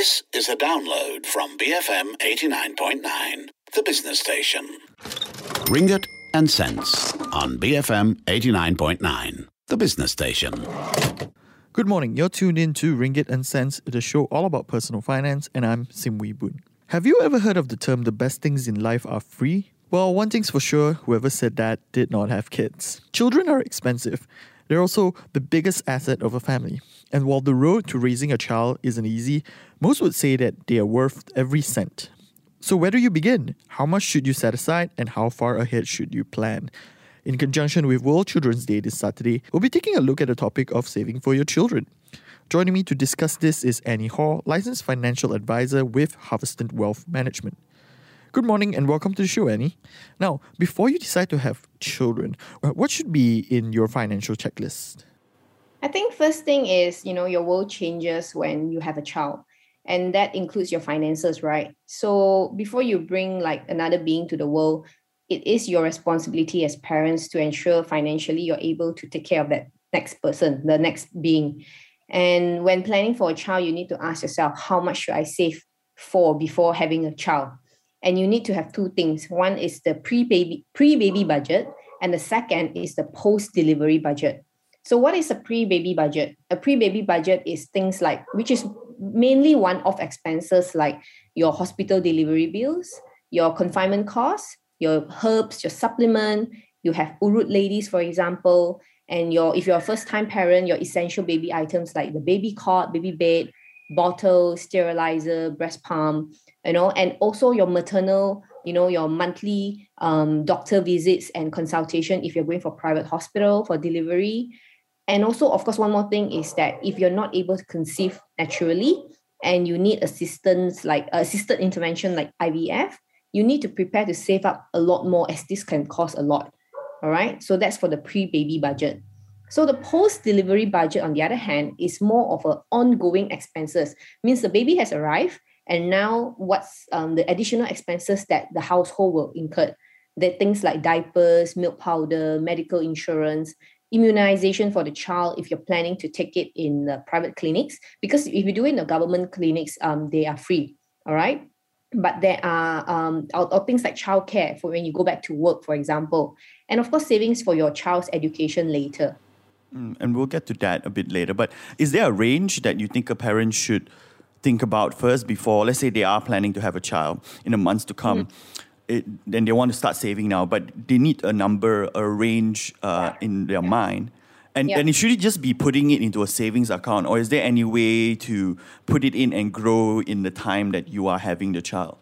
This is a download from BFM 89.9, the business station. Ringgit and cents on BFM 89.9, the business station. Good morning. You're tuned in to Ringgit and Cents, the show all about personal finance, and I'm Sim Wee Boon. Have you ever heard of the term the best things in life are free? Well, one thing's for sure, whoever said that did not have kids. Children are expensive. They're also the biggest asset of a family. And while the road to raising a child isn't easy, most would say that they are worth every cent. So, where do you begin? How much should you set aside, and how far ahead should you plan? In conjunction with World Children's Day this Saturday, we'll be taking a look at the topic of saving for your children. Joining me to discuss this is Annie Hall, licensed financial advisor with Harveston Wealth Management. Good morning and welcome to the show, Annie. Now, before you decide to have children, what should be in your financial checklist? I think first thing is, you know, your world changes when you have a child. And that includes your finances, right? So before you bring like another being to the world, it is your responsibility as parents to ensure financially you're able to take care of that next person, the next being. And when planning for a child, you need to ask yourself, how much should I save for before having a child? and you need to have two things one is the pre-baby pre-baby budget and the second is the post-delivery budget so what is a pre-baby budget? A pre-baby budget is things like which is mainly one-off expenses like your hospital delivery bills your confinement costs your herbs your supplement. You have urut ladies for example and your if you're a first time parent your essential baby items like the baby cot baby bed bottle sterilizer breast pump you know and also your maternal you know your monthly um, doctor visits and consultation if you're going for private hospital for delivery and also of course one more thing is that if you're not able to conceive naturally and you need assistance like uh, assisted intervention like ivf you need to prepare to save up a lot more as this can cost a lot. All right so that's for the pre-baby budget. So the post-delivery budget on the other hand is more of an ongoing expenses. Means the baby has arrived and now what's um, the additional expenses that the household will incur? The things like diapers milk powder medical insurance immunization for the child if you're planning to take it in the private clinics because if you do it in the government clinics um, they are free all right but there are um, or, or things like childcare for when you go back to work for example and of course savings for your child's education later mm, and we'll get to that a bit later but is there a range that you think a parent should think about first before, let's say they are planning to have a child in the months to come. Mm-hmm. It, then they want to start saving now, but they need a number, a range uh, in their yeah. mind. And, yeah. and should it just be putting it into a savings account, or is there any way to put it in and grow in the time that you are having the child?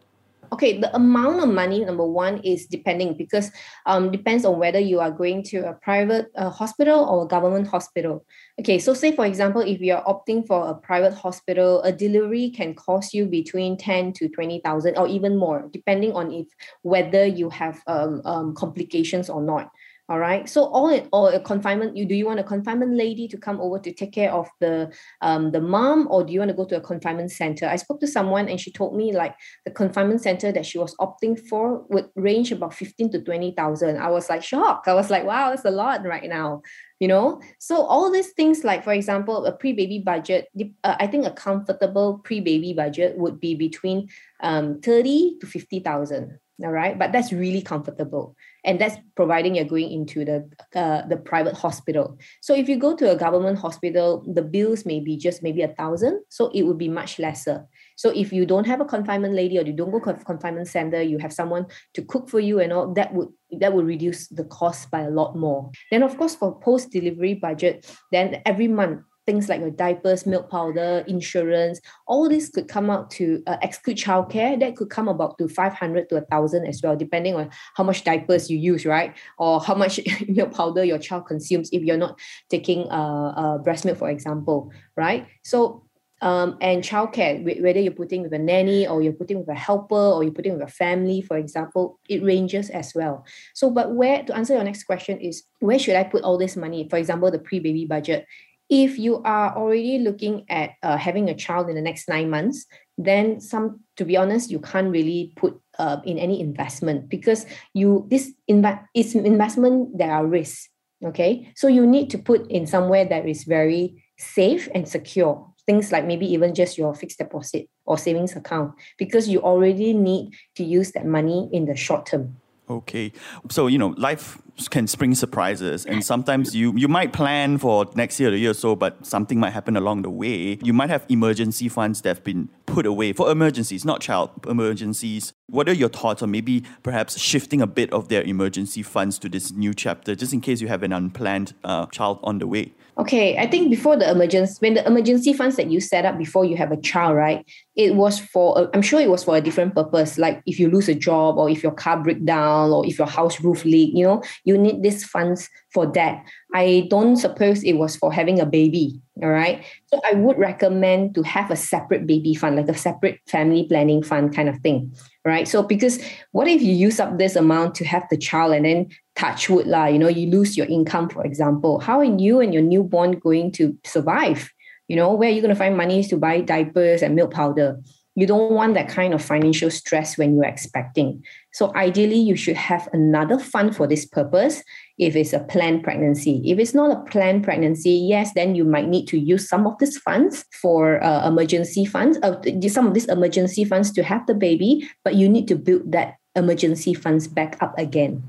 Okay the amount of money number one is depending because um depends on whether you are going to a private uh, hospital or a government hospital. Okay so say for example if you are opting for a private hospital a delivery can cost you between 10 to 20000 or even more depending on if whether you have um, um complications or not all right so all in all a confinement you do you want a confinement lady to come over to take care of the um the mom or do you want to go to a confinement center? I spoke to someone and she told me like the confinement center that she was opting for would range about 15 to 20000 i was like shocked. I was like wow that's a lot right now you know? So all these things like for example a pre-baby budget uh, i think a comfortable pre-baby budget would be between um 30 to 50000 all right? But that's really comfortable. And that's providing you're going into the uh, the private hospital. So if you go to a government hospital the bills may be just maybe a thousand so it would be much lesser. So if you don't have a confinement lady or you don't go to confinement center you have someone to cook for you and all that would that would reduce the cost by a lot more. Then of course for post delivery budget then every month things like your diapers, milk powder, insurance, all this could come out to uh, exclude childcare. That could come about to 500 to 1,000 as well, depending on how much diapers you use, right? Or how much milk powder your child consumes if you're not taking uh, uh, breast milk, for example, right? So um, and childcare, whether you're putting with a nanny or you're putting with a helper or you're putting with a family, for example, it ranges as well. So, but where to answer your next question is where should I put all this money? For example, the pre-baby budget if you are already looking at uh, having a child in the next nine months then some to be honest you can't really put uh, in any investment because you this inv- is investment there are risks okay so you need to put in somewhere that is very safe and secure things like maybe even just your fixed deposit or savings account because you already need to use that money in the short term. Okay. So, you know, life can spring surprises and sometimes you you might plan for next year or the year or so, but something might happen along the way. You might have emergency funds that have been put away for emergencies, not child emergencies. What are your thoughts on maybe perhaps shifting a bit of their emergency funds to this new chapter, just in case you have an unplanned uh, child on the way? Okay, I think before the emergency, when the emergency funds that you set up before you have a child, right? It was for, a, I'm sure it was for a different purpose. Like if you lose a job, or if your car break down, or if your house roof leak, you know, you need these funds for that. I don't suppose it was for having a baby. All right. So I would recommend to have a separate baby fund, like a separate family planning fund kind of thing. Right. So because what if you use up this amount to have the child and then touch wood lah, you know, you lose your income, for example. How are you and your newborn going to survive? You know, where are you going to find money to buy diapers and milk powder? You don't want that kind of financial stress when you're expecting. So ideally, you should have another fund for this purpose if it's a planned pregnancy. If it's not a planned pregnancy, yes, then you might need to use some of these funds for uh, emergency funds, uh, some of these emergency funds to have the baby, but you need to build that emergency funds back up again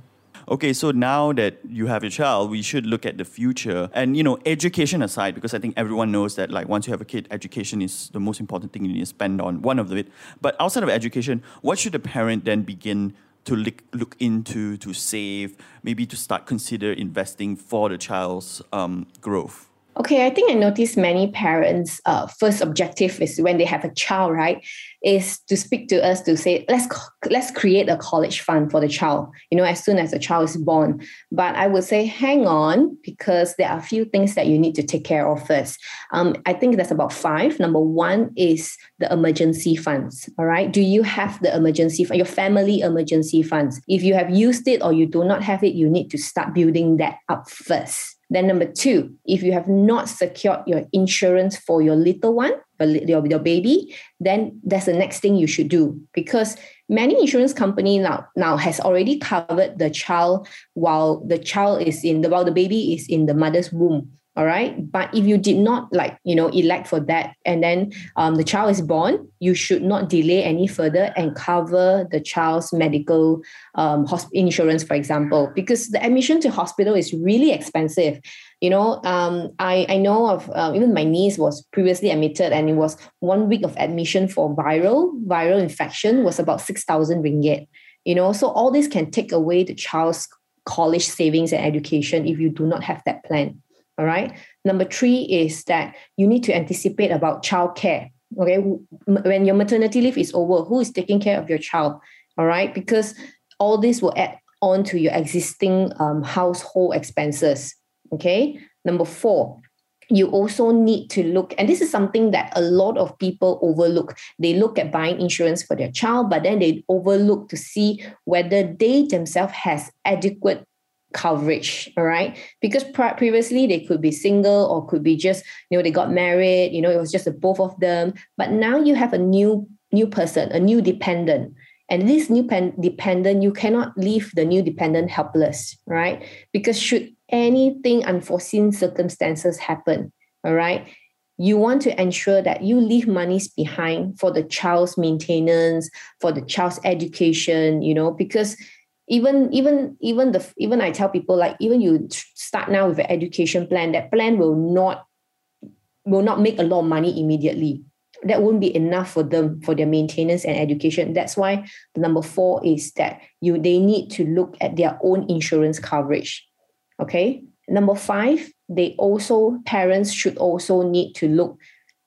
okay, so now that you have a child, we should look at the future. And, you know, education aside, because I think everyone knows that, like, once you have a kid, education is the most important thing you need to spend on, one of it. But outside of education, what should a parent then begin to look, look into, to save, maybe to start consider investing for the child's um, growth? Okay, I think I noticed many parents' uh, first objective is when they have a child, right, is to speak to us to say let's let's create a college fund for the child. You know, as soon as the child is born. But I would say hang on because there are a few things that you need to take care of first. Um, I think that's about five. Number one is the emergency funds. All right, do you have the emergency fund, your family emergency funds? If you have used it or you do not have it, you need to start building that up first. Then number two, if you have not secured your insurance for your little one, your, your baby, then that's the next thing you should do. Because many insurance company now now has already covered the child while the child is in the while the baby is in the mother's womb all right? But if you did not like you know elect for that and then um, the child is born you should not delay any further and cover the child's medical um, insurance for example. Because the admission to hospital is really expensive. You know um, I, I know of uh, even my niece was previously admitted and it was one week of admission for viral viral infection was about 6000 ringgit. You know so all this can take away the child's college savings and education if you do not have that plan all right. Number three is that you need to anticipate about childcare. Okay. When your maternity leave is over, who is taking care of your child? All right. Because all this will add on to your existing um, household expenses. Okay. Number four, you also need to look, and this is something that a lot of people overlook. They look at buying insurance for their child, but then they overlook to see whether they themselves has adequate coverage all right because previously they could be single or could be just you know they got married you know it was just the both of them. But now you have a new new person a new dependent. And this new pen- dependent you cannot leave the new dependent helpless right because should anything unforeseen circumstances happen all right you want to ensure that you leave monies behind for the child's maintenance for the child's education you know? Because even even even the even I tell people like even you start now with an education plan, that plan will not will not make a lot of money immediately. That won't be enough for them for their maintenance and education. That's why the number four is that you they need to look at their own insurance coverage. Okay. Number five, they also parents should also need to look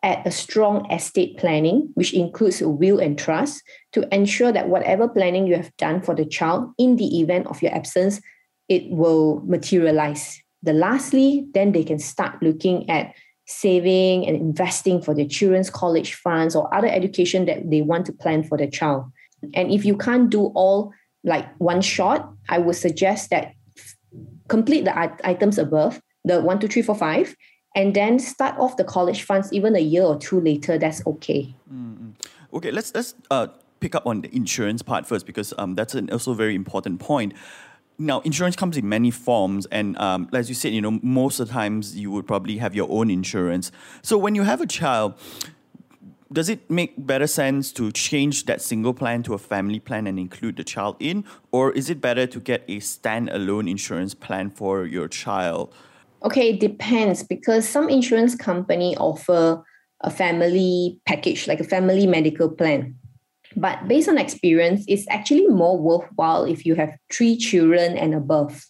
at a strong estate planning, which includes a will and trust, to ensure that whatever planning you have done for the child in the event of your absence, it will materialize. The lastly, then they can start looking at saving and investing for their children's college funds or other education that they want to plan for their child. And if you can't do all like one shot, I would suggest that complete the items above, the one, two, three, four, five, and then start off the college funds even a year or two later. That's okay. Mm-hmm. Okay, let's let's uh, pick up on the insurance part first because um, that's an also very important point. now insurance comes in many forms and um, as you said you know most of the times you would probably have your own insurance. So when you have a child does it make better sense to change that single plan to a family plan and include the child in? Or is it better to get a standalone insurance plan for your child? Okay it depends because some insurance company offer a family package like a family medical plan but based on experience, it's actually more worthwhile if you have three children and above.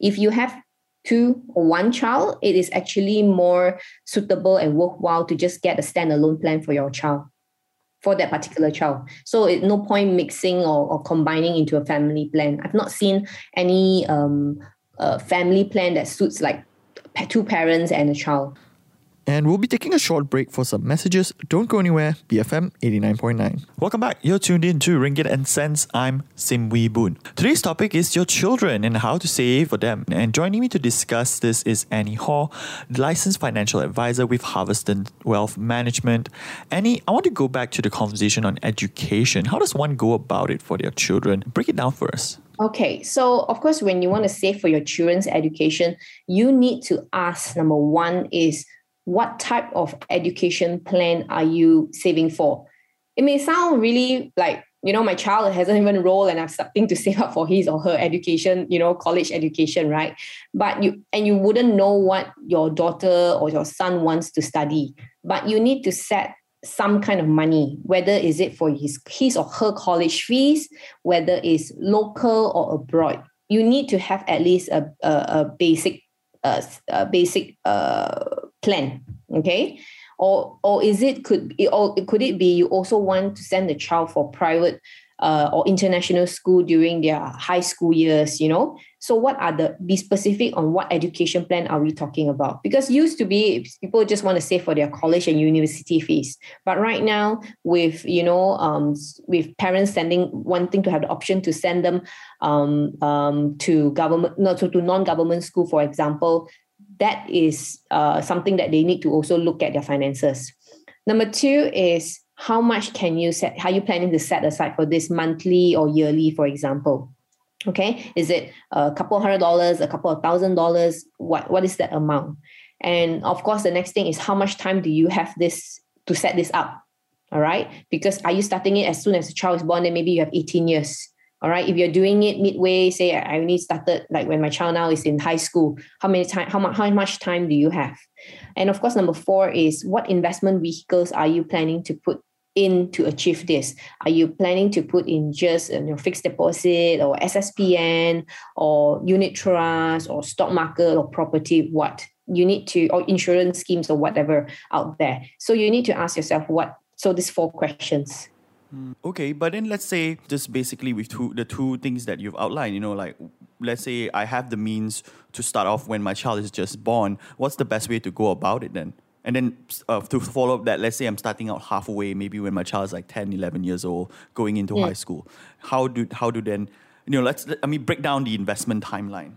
If you have two or one child, it is actually more suitable and worthwhile to just get a standalone plan for your child, for that particular child. So it's no point mixing or, or combining into a family plan. I've not seen any um, uh, family plan that suits like two parents and a child. And we'll be taking a short break for some messages. Don't go anywhere. BFM 89.9. Welcome back. You're tuned in to Ringgit and Cents. I'm Sim Wee Boon. Today's topic is your children and how to save for them. And joining me to discuss this is Annie Hall, licensed financial advisor with Harveston Wealth Management. Annie, I want to go back to the conversation on education. How does one go about it for their children? Break it down for us. Okay, so of course, when you want to save for your children's education, you need to ask number one is what type of education plan are you saving for? It may sound really like, you know, my child hasn't even enrolled and I'm starting to save up for his or her education, you know, college education, right? But you and you wouldn't know what your daughter or your son wants to study. But you need to set some kind of money, whether is it for his his or her college fees, whether it's local or abroad. You need to have at least a, a, a basic a basic uh, plan okay? Or or is it could it, or could it be you also want to send the child for private uh, or international school during their high school years you know? So what are the be specific on what education plan are we talking about? Because used to be people just want to save for their college and university fees. But right now with you know um, with parents sending wanting to have the option to send them um, um, to government not to, to non-government school for example that is uh, something that they need to also look at their finances. Number two is how much can you set, how are you planning to set aside for this monthly or yearly, for example? Okay, is it a couple hundred dollars, a couple of thousand dollars? What what is that amount? And of course, the next thing is how much time do you have this to set this up? All right, because are you starting it as soon as the child is born? Then maybe you have 18 years all right. If you're doing it midway, say I only started like when my child now is in high school, how many time, how much, how much time do you have? And of course, number four is what investment vehicles are you planning to put in to achieve this? Are you planning to put in just you know, fixed deposit or SSPN or unit trust or stock market or property? What you need to or insurance schemes or whatever out there. So you need to ask yourself what. So these four questions. Mm, okay, but then let's say just basically with two the two things that you've outlined, you know, like let's say I have the means to start off when my child is just born. What's the best way to go about it then? And then uh, to follow up that, let's say I'm starting out halfway, maybe when my child is like 10, 11 years old, going into yeah. high school. How do how do then, you know, let's I mean break down the investment timeline.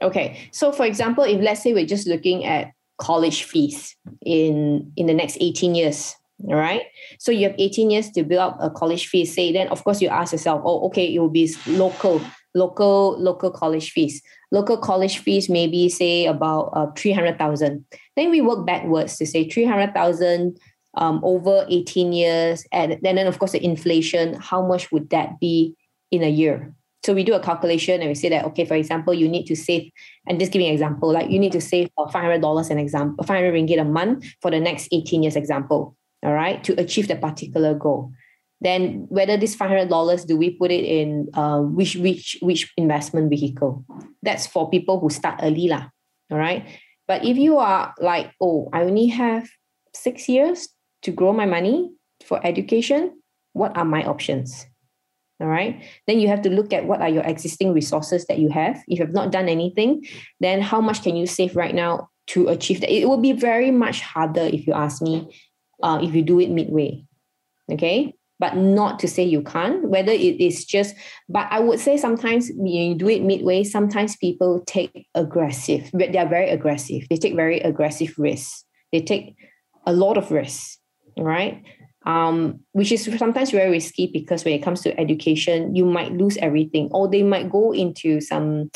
Okay, so for example, if let's say we're just looking at college fees in in the next 18 years all right. So you have 18 years to build up a college fee. Say then, of course, you ask yourself, oh, okay, it will be local, local, local college fees. Local college fees maybe say about uh, 300,000. Then we work backwards to say 300,000 um, over 18 years. And then, of course, the inflation, how much would that be in a year? So we do a calculation and we say that, okay, for example, you need to save, and just giving an example, like you need to save $500 an example, 500 ringgit a month for the next 18 years example all right, to achieve the particular goal. Then whether this five hundred dollars do we put it in uh, which which which investment vehicle? That's for people who start early lah. All right. But if you are like, oh, I only have six years to grow my money for education, what are my options? All right. Then you have to look at what are your existing resources that you have. If you have not done anything, then how much can you save right now to achieve that? It will be very much harder if you ask me uh, if you do it midway. Okay. But not to say you can't, whether it is just, but I would say sometimes you do it midway, sometimes people take aggressive, but they are very aggressive. They take very aggressive risks. They take a lot of risks, right? um, which is sometimes very risky because when it comes to education, you might lose everything, or they might go into some.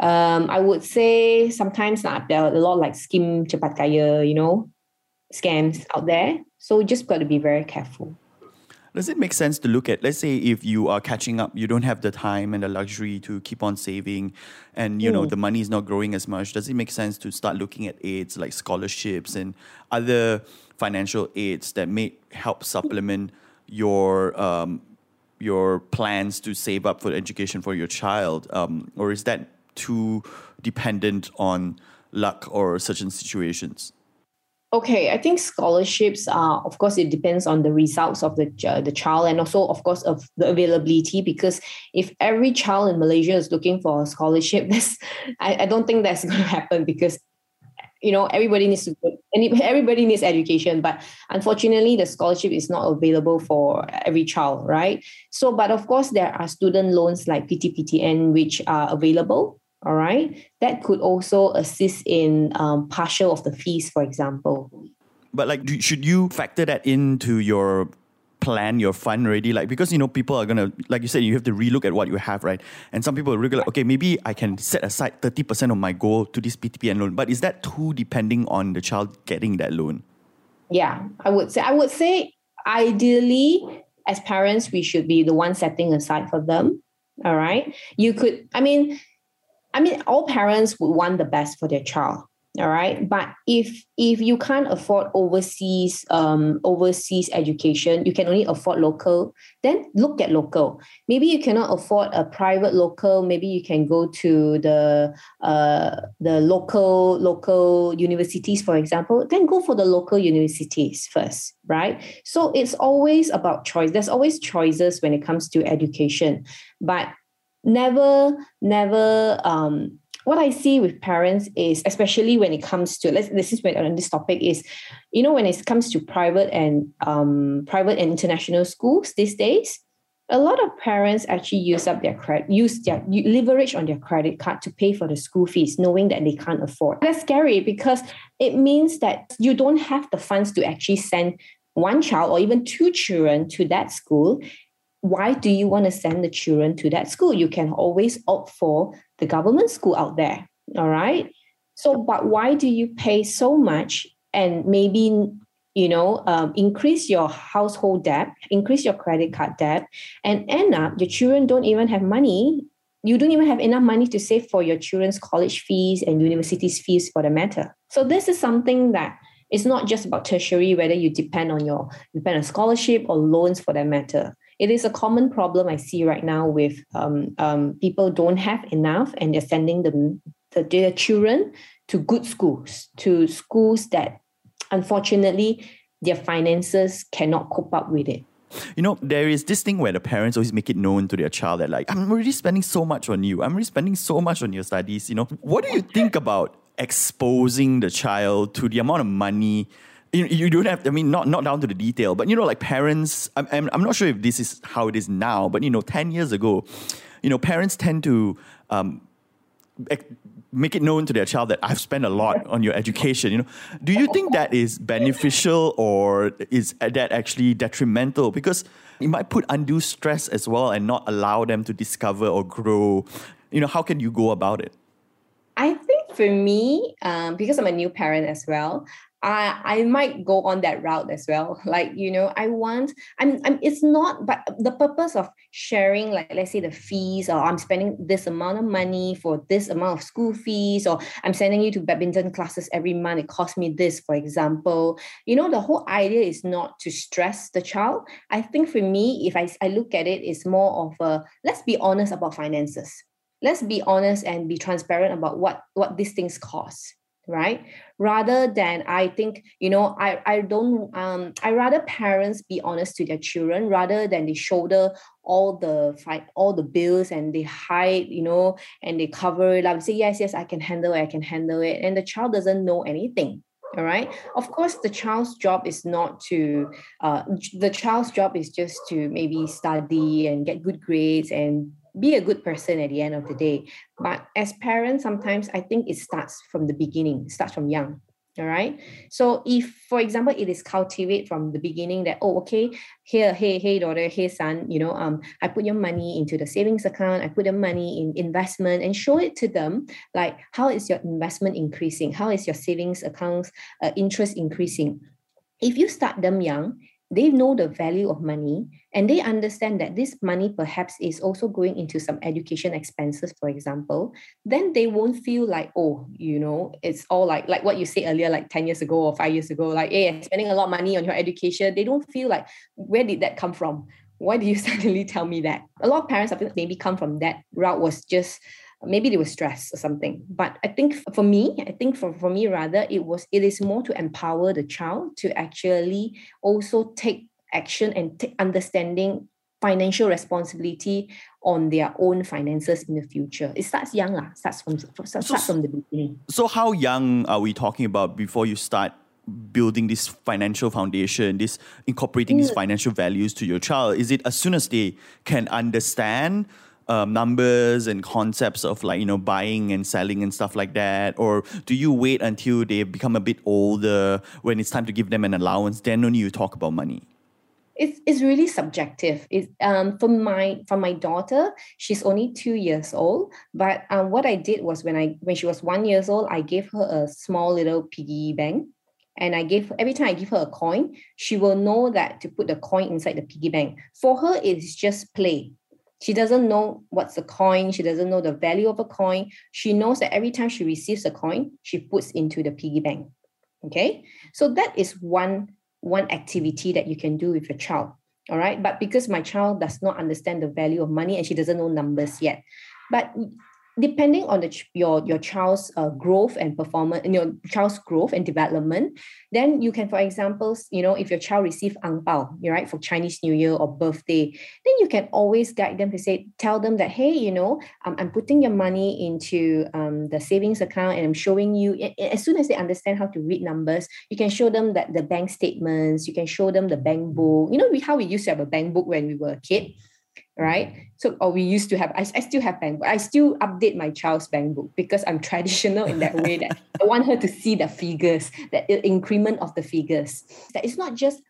Um, I would say sometimes uh, there are a lot like scheme cepat kaya, you know, scams out there. So we just got to be very careful. Does it make sense to look at, let's say, if you are catching up, you don't have the time and the luxury to keep on saving, and you mm. know the money is not growing as much? Does it make sense to start looking at aids like scholarships and other financial aids that may help supplement your um, your plans to save up for education for your child, um, or is that too dependent on luck or certain situations? Okay, I think scholarships are, of course, it depends on the results of the uh, the child and also, of course, of the availability. Because if every child in Malaysia is looking for a scholarship, that's I, I don't think that's going to happen because you know everybody needs to everybody needs education but unfortunately the scholarship is not available for every child right so but of course there are student loans like ptptn which are available all right? That could also assist in um, partial of the fees for example. But like do, should you factor that into your plan your fund already? Like because you know people are gonna like you said you have to relook at what you have right? And some people are like okay maybe i can set aside 30% of my goal to this ptpn loan. But is that too depending on the child getting that loan? Yeah i would say i would say ideally as parents we should be the one setting aside for them. All right? You could i mean I mean, all parents would want the best for their child. All right. But if if you can't afford overseas um overseas education, you can only afford local, then look at local. Maybe you cannot afford a private local, maybe you can go to the uh the local local universities, for example, then go for the local universities first, right? So it's always about choice. There's always choices when it comes to education. But never never um what I see with parents is, especially when it comes to let's this is when on this topic is, you know, when it comes to private and um, private and international schools these days, a lot of parents actually use up their credit, use their leverage on their credit card to pay for the school fees, knowing that they can't afford. That's scary because it means that you don't have the funds to actually send one child or even two children to that school why do you want to send the children to that school? You can always opt for the government school out there. All right. So, but why do you pay so much and maybe you know um, increase your household debt, increase your credit card debt, and end up your children don't even have money. You don't even have enough money to save for your children's college fees and university's fees for the matter. So this is something that it's not just about tertiary, whether you depend on your depend on scholarship or loans for that matter it is a common problem I see right now with um, um, people don't have enough and they're sending the, their children to good schools, to schools that unfortunately their finances cannot cope up with it. You know, there is this thing where the parents always make it known to their child that, like, I'm already spending so much on you. I'm already spending so much on your studies. You know, what do you think about exposing the child to the amount of money you, you don't have i mean not not down to the detail but you know like parents I'm, I'm, I'm not sure if this is how it is now but you know 10 years ago you know parents tend to um, make it known to their child that I've spent a lot on your education. You know, do you think that is beneficial or is that actually detrimental? Because it might put undue stress as well and not allow them to discover or grow. You know, how can you go about it? I think for me, um, because I'm a new parent as well, I I might go on that route as well. Like, you know, I want, I'm, I'm it's not, but the purpose of sharing, like let's say the fees, or I'm spending this amount of money for this amount of school fees, or I'm sending you to badminton classes every month. It costs me this, for example. You know, the whole idea is not to stress the child. I think for me, if I, I look at it, it's more of a let's be honest about finances. Let's be honest and be transparent about what what these things cost right? Rather than i think you know i i don't um i rather parents be honest to their children rather than they shoulder all the fight all the bills and they hide you know and they cover it up say yes yes i can handle it i can handle it. And the child doesn't know anything all right of course the child's job is not to uh, the child's job is just to maybe study and get good grades and be a good person at the end of the day. But as parents, sometimes I think it starts from the beginning, starts from young. all right so if for example it is cultivate from the beginning that oh okay here hey hey daughter hey son you know um i put your money into the savings account i put the money in investment and show it to them like how is your investment increasing how is your savings accounts uh, interest increasing if you start them young they know the value of money and they understand that this money perhaps is also going into some education expenses for example then they won't feel like oh you know it's all like like what you said earlier like 10 years ago or 5 years ago like hey spending a lot of money on your education. They don't feel like where did that come from? Why do you suddenly tell me that? A lot of parents I think, maybe come from that route was just maybe they were stressed or something but i think for me i think for, for me rather it was it is more to empower the child to actually also take action and take understanding financial responsibility on their own finances in the future. It starts young, lah. Starts from starts so, from the beginning. So how young are we talking about before you start building this financial foundation, this incorporating mm. these financial values to your child? Is it as soon as they can understand um, numbers and concepts of like you know buying and selling and stuff like that or do you wait until they become a bit older when it's time to give them an allowance then only you talk about money it's, it's really subjective. It's, um, for my for my daughter, she's only two years old. But um, what I did was when I when she was one years old, I gave her a small little piggy bank, and I gave every time I give her a coin, she will know that to put the coin inside the piggy bank. For her, it's just play she doesn't know what's a coin. She doesn't know the value of a coin. She knows that every time she receives a coin she puts into the piggy bank. Okay? So that is one one activity that you can do with your child. All right but because my child does not understand the value of money and she doesn't know numbers yet. But depending on the your your child's uh, growth and performance your child's growth and development then you can for example you know if your child receive ang pao right for chinese new year or birthday then you can always guide them to say tell them that hey you know i'm putting your money into um, the savings account and i'm showing you as soon as they understand how to read numbers you can show them that the bank statements you can show them the bank book you know how we used to have a bank book when we were a kid right? So, or we used to have, I, I still have bank. I still update my child's bank book because I'm traditional in that way that I want her to see the figures, the increment of the figures. That it's not just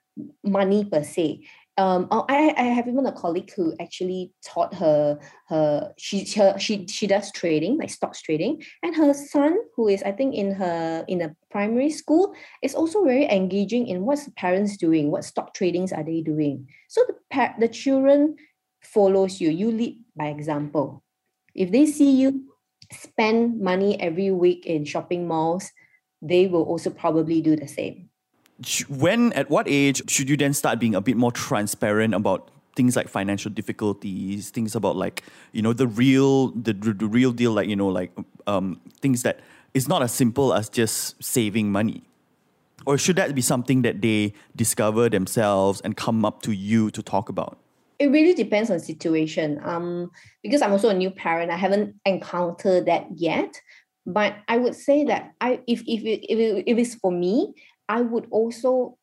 money per se. Um, I, I have even a colleague who actually taught her her she her, she she does trading like stocks trading and her son who is I think in her in a primary school is also very engaging in what's the parents doing what stock tradings are they doing so the the children follows you. You lead by example. If they see you spend money every week in shopping malls, they will also probably do the same. When, at what age should you then start being a bit more transparent about things like financial difficulties, things about like, you know, the real, the, the real deal, like, you know, like um, things that is not as simple as just saving money? Or should that be something that they discover themselves and come up to you to talk about? It really depends on situation. Um, because I'm also a new parent, I haven't encountered that yet. But I would say that I if if it, if, it, if it's for me, I would also.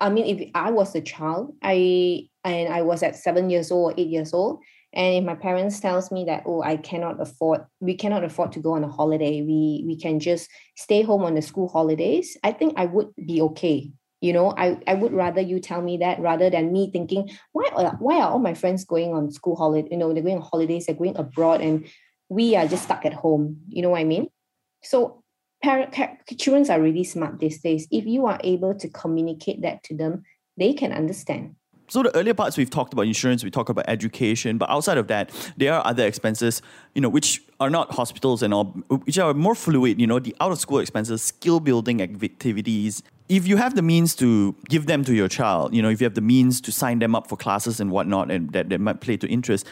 I mean, if I was a child, I and I was at seven years old or eight years old, and if my parents tells me that oh, I cannot afford, we cannot afford to go on a holiday, we we can just stay home on the school holidays. I think I would be okay you know I, I would rather you tell me that rather than me thinking why are, why are all my friends going on school holiday you know they're going on holidays they're going abroad and we are just stuck at home you know what i mean so parent children are really smart these days if you are able to communicate that to them they can understand so the earlier parts we've talked about insurance, we talk about education, but outside of that, there are other expenses, you know, which are not hospitals and all, which are more fluid. You know, the out of school expenses, skill building activities. If you have the means to give them to your child, you know, if you have the means to sign them up for classes and whatnot, and that, that might play to interest.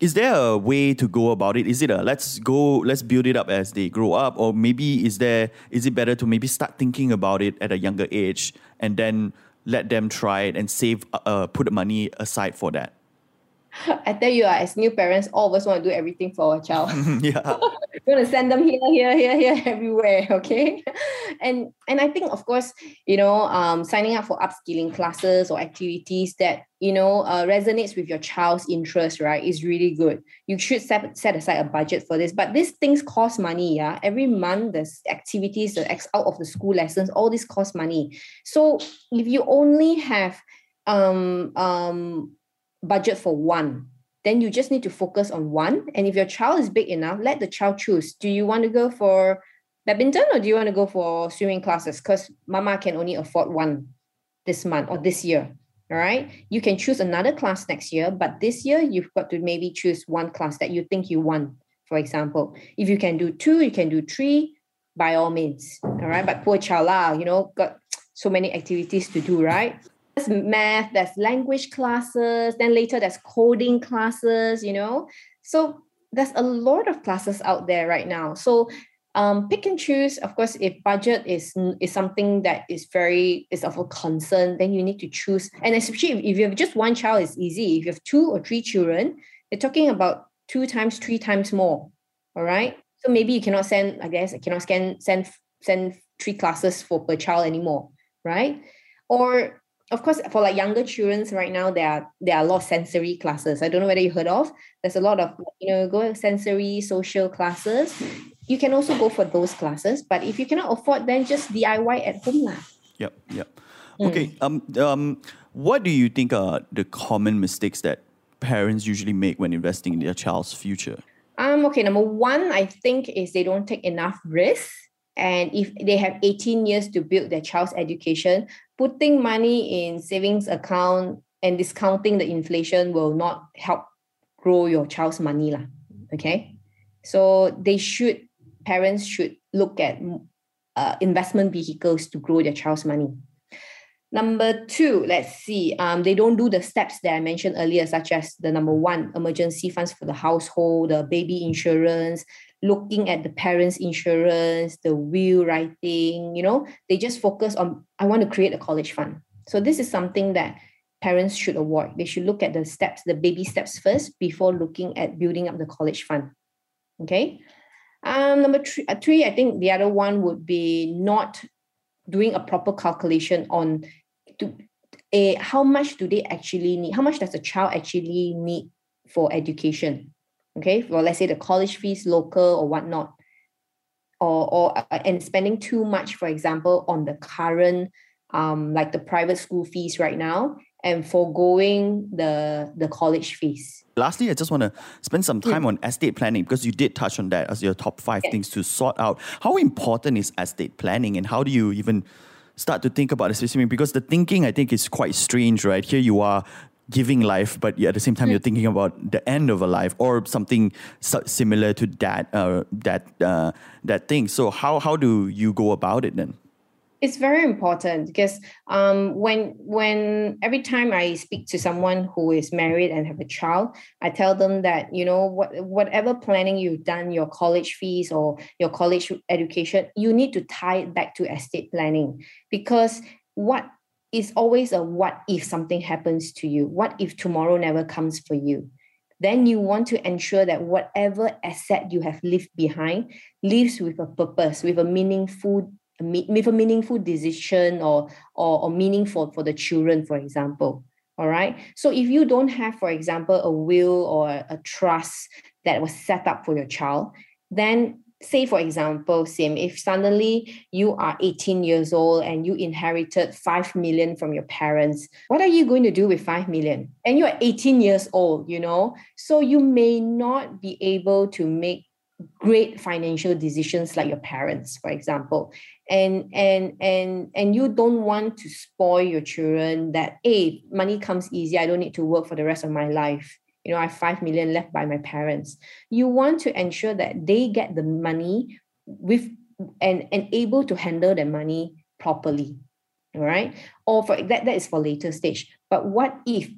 Is there a way to go about it? Is it a let's go, let's build it up as they grow up, or maybe is there is it better to maybe start thinking about it at a younger age and then let them try it and save, uh, uh, put money aside for that? I tell you, as new parents, all of us want to do everything for our child. yeah. we want to send them here, here, here, here, everywhere. Okay. And and I think, of course, you know, um, signing up for upskilling classes or activities that, you know, uh, resonates with your child's interest, right, is really good. You should set, set aside a budget for this. But these things cost money, yeah. Every month there's activities, the X out of the school lessons, all this cost money. So if you only have um um budget for one then you just need to focus on one. And if your child is big enough let the child choose. Do you want to go for badminton or do you want to go for swimming classes? Because mama can only afford one this month or this year all right you can choose another class next year but this year you've got to maybe choose one class that you think you want for example. If you can do two you can do three by all means all right but poor child you know got so many activities to do right there's math, there's language classes, then later there's coding classes, you know. So there's a lot of classes out there right now. So um, pick and choose. Of course, if budget is is something that is very is of a concern, then you need to choose. And especially if, you have just one child, it's easy. If you have two or three children, you're talking about two times, three times more. All right. So maybe you cannot send, I guess, I cannot send send send three classes for per child anymore, right? Or of course, for like younger children right now, there are there are a lot of sensory classes. I don't know whether you heard of. There's a lot of you know go sensory social classes. You can also go for those classes, but if you cannot afford, then just DIY at home lah. Yep, yep. Mm. Okay. Um, um, what do you think are the common mistakes that parents usually make when investing in their child's future? Um. Okay. Number one, I think is they don't take enough risk. And if they have 18 years to build their child's education, putting money in savings account and discounting the inflation will not help grow your child's money lah. okay so they should parents should look at uh, investment vehicles to grow their child's money number two let's see um, they don't do the steps that i mentioned earlier such as the number one emergency funds for the household the baby insurance looking at the parents insurance the will writing you know they just focus on i want to create a college fund. So this is something that parents should avoid. They should look at the steps the baby steps first before looking at building up the college fund. Okay? Um number three, uh, three i think the other one would be not doing a proper calculation on to a how much do they actually need how much does a child actually need for education okay well let's say the college fees local or whatnot or or uh, and spending too much for example on the current um like the private school fees right now and foregoing the the college fees. Lastly i just want to spend some time mm. on estate planning because you did touch on that as your top five things to sort out. How important is estate planning and how do you even start to think about this because the thinking i think is quite strange right? Here you are giving life, but at the same time, you're thinking about the end of a life or something similar to that uh, that uh, that thing. So how how do you go about it then? It's very important because um, when when every time I speak to someone who is married and have a child, I tell them that you know what whatever planning you've done, your college fees or your college education, you need to tie it back to estate planning because what it's always a what if something happens to you? What if tomorrow never comes for you? Then you want to ensure that whatever asset you have left behind lives with a purpose, with a meaningful with a meaningful decision or, or, or meaningful for the children, for example. All right. So if you don't have, for example, a will or a trust that was set up for your child, then say for example sim if suddenly you are 18 years old and you inherited 5 million from your parents what are you going to do with 5 million? And you're 18 years old you know? So you may not be able to make great financial decisions like your parents for example. And and and and you don't want to spoil your children that hey money comes easy i don't need to work for the rest of my life you know, I have 5 million left by my parents. You want to ensure that they get the money with and, and able to handle the money properly. All right. Or for that, that is for later stage. But what if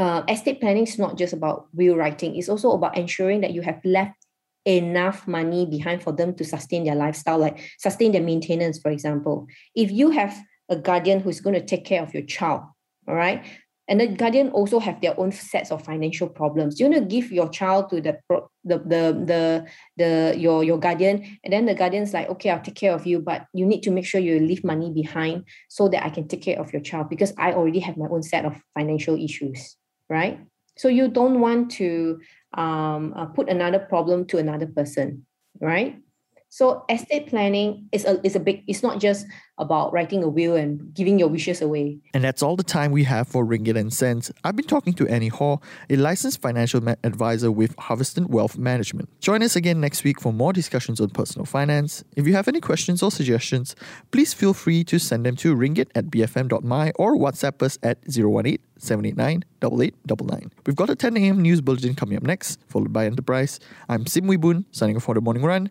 uh, estate planning is not just about will writing, it's also about ensuring that you have left enough money behind for them to sustain their lifestyle, like sustain their maintenance, for example. If you have a guardian who's going to take care of your child, all right, and the guardian also have their own sets of financial problems. You want to give your child to the the the the, the your your guardian and then the guardian's like okay i'll take care of you but you need to make sure you leave money behind so that i can take care of your child because i already have my own set of financial issues right? So you don't want to um, uh, put another problem to another person right so estate planning is a is a big. It's not just about writing a will and giving your wishes away. And that's all the time we have for Ringgit and Cents. I've been talking to Annie Hall, a licensed financial ma- advisor with Harveston Wealth Management. Join us again next week for more discussions on personal finance. If you have any questions or suggestions, please feel free to send them to ringgit at bfm.my or WhatsApp us at 018 789 8899. We've got a 10 a.m. news bulletin coming up next, followed by Enterprise. I'm Sim Wee Boon, signing off for the morning run.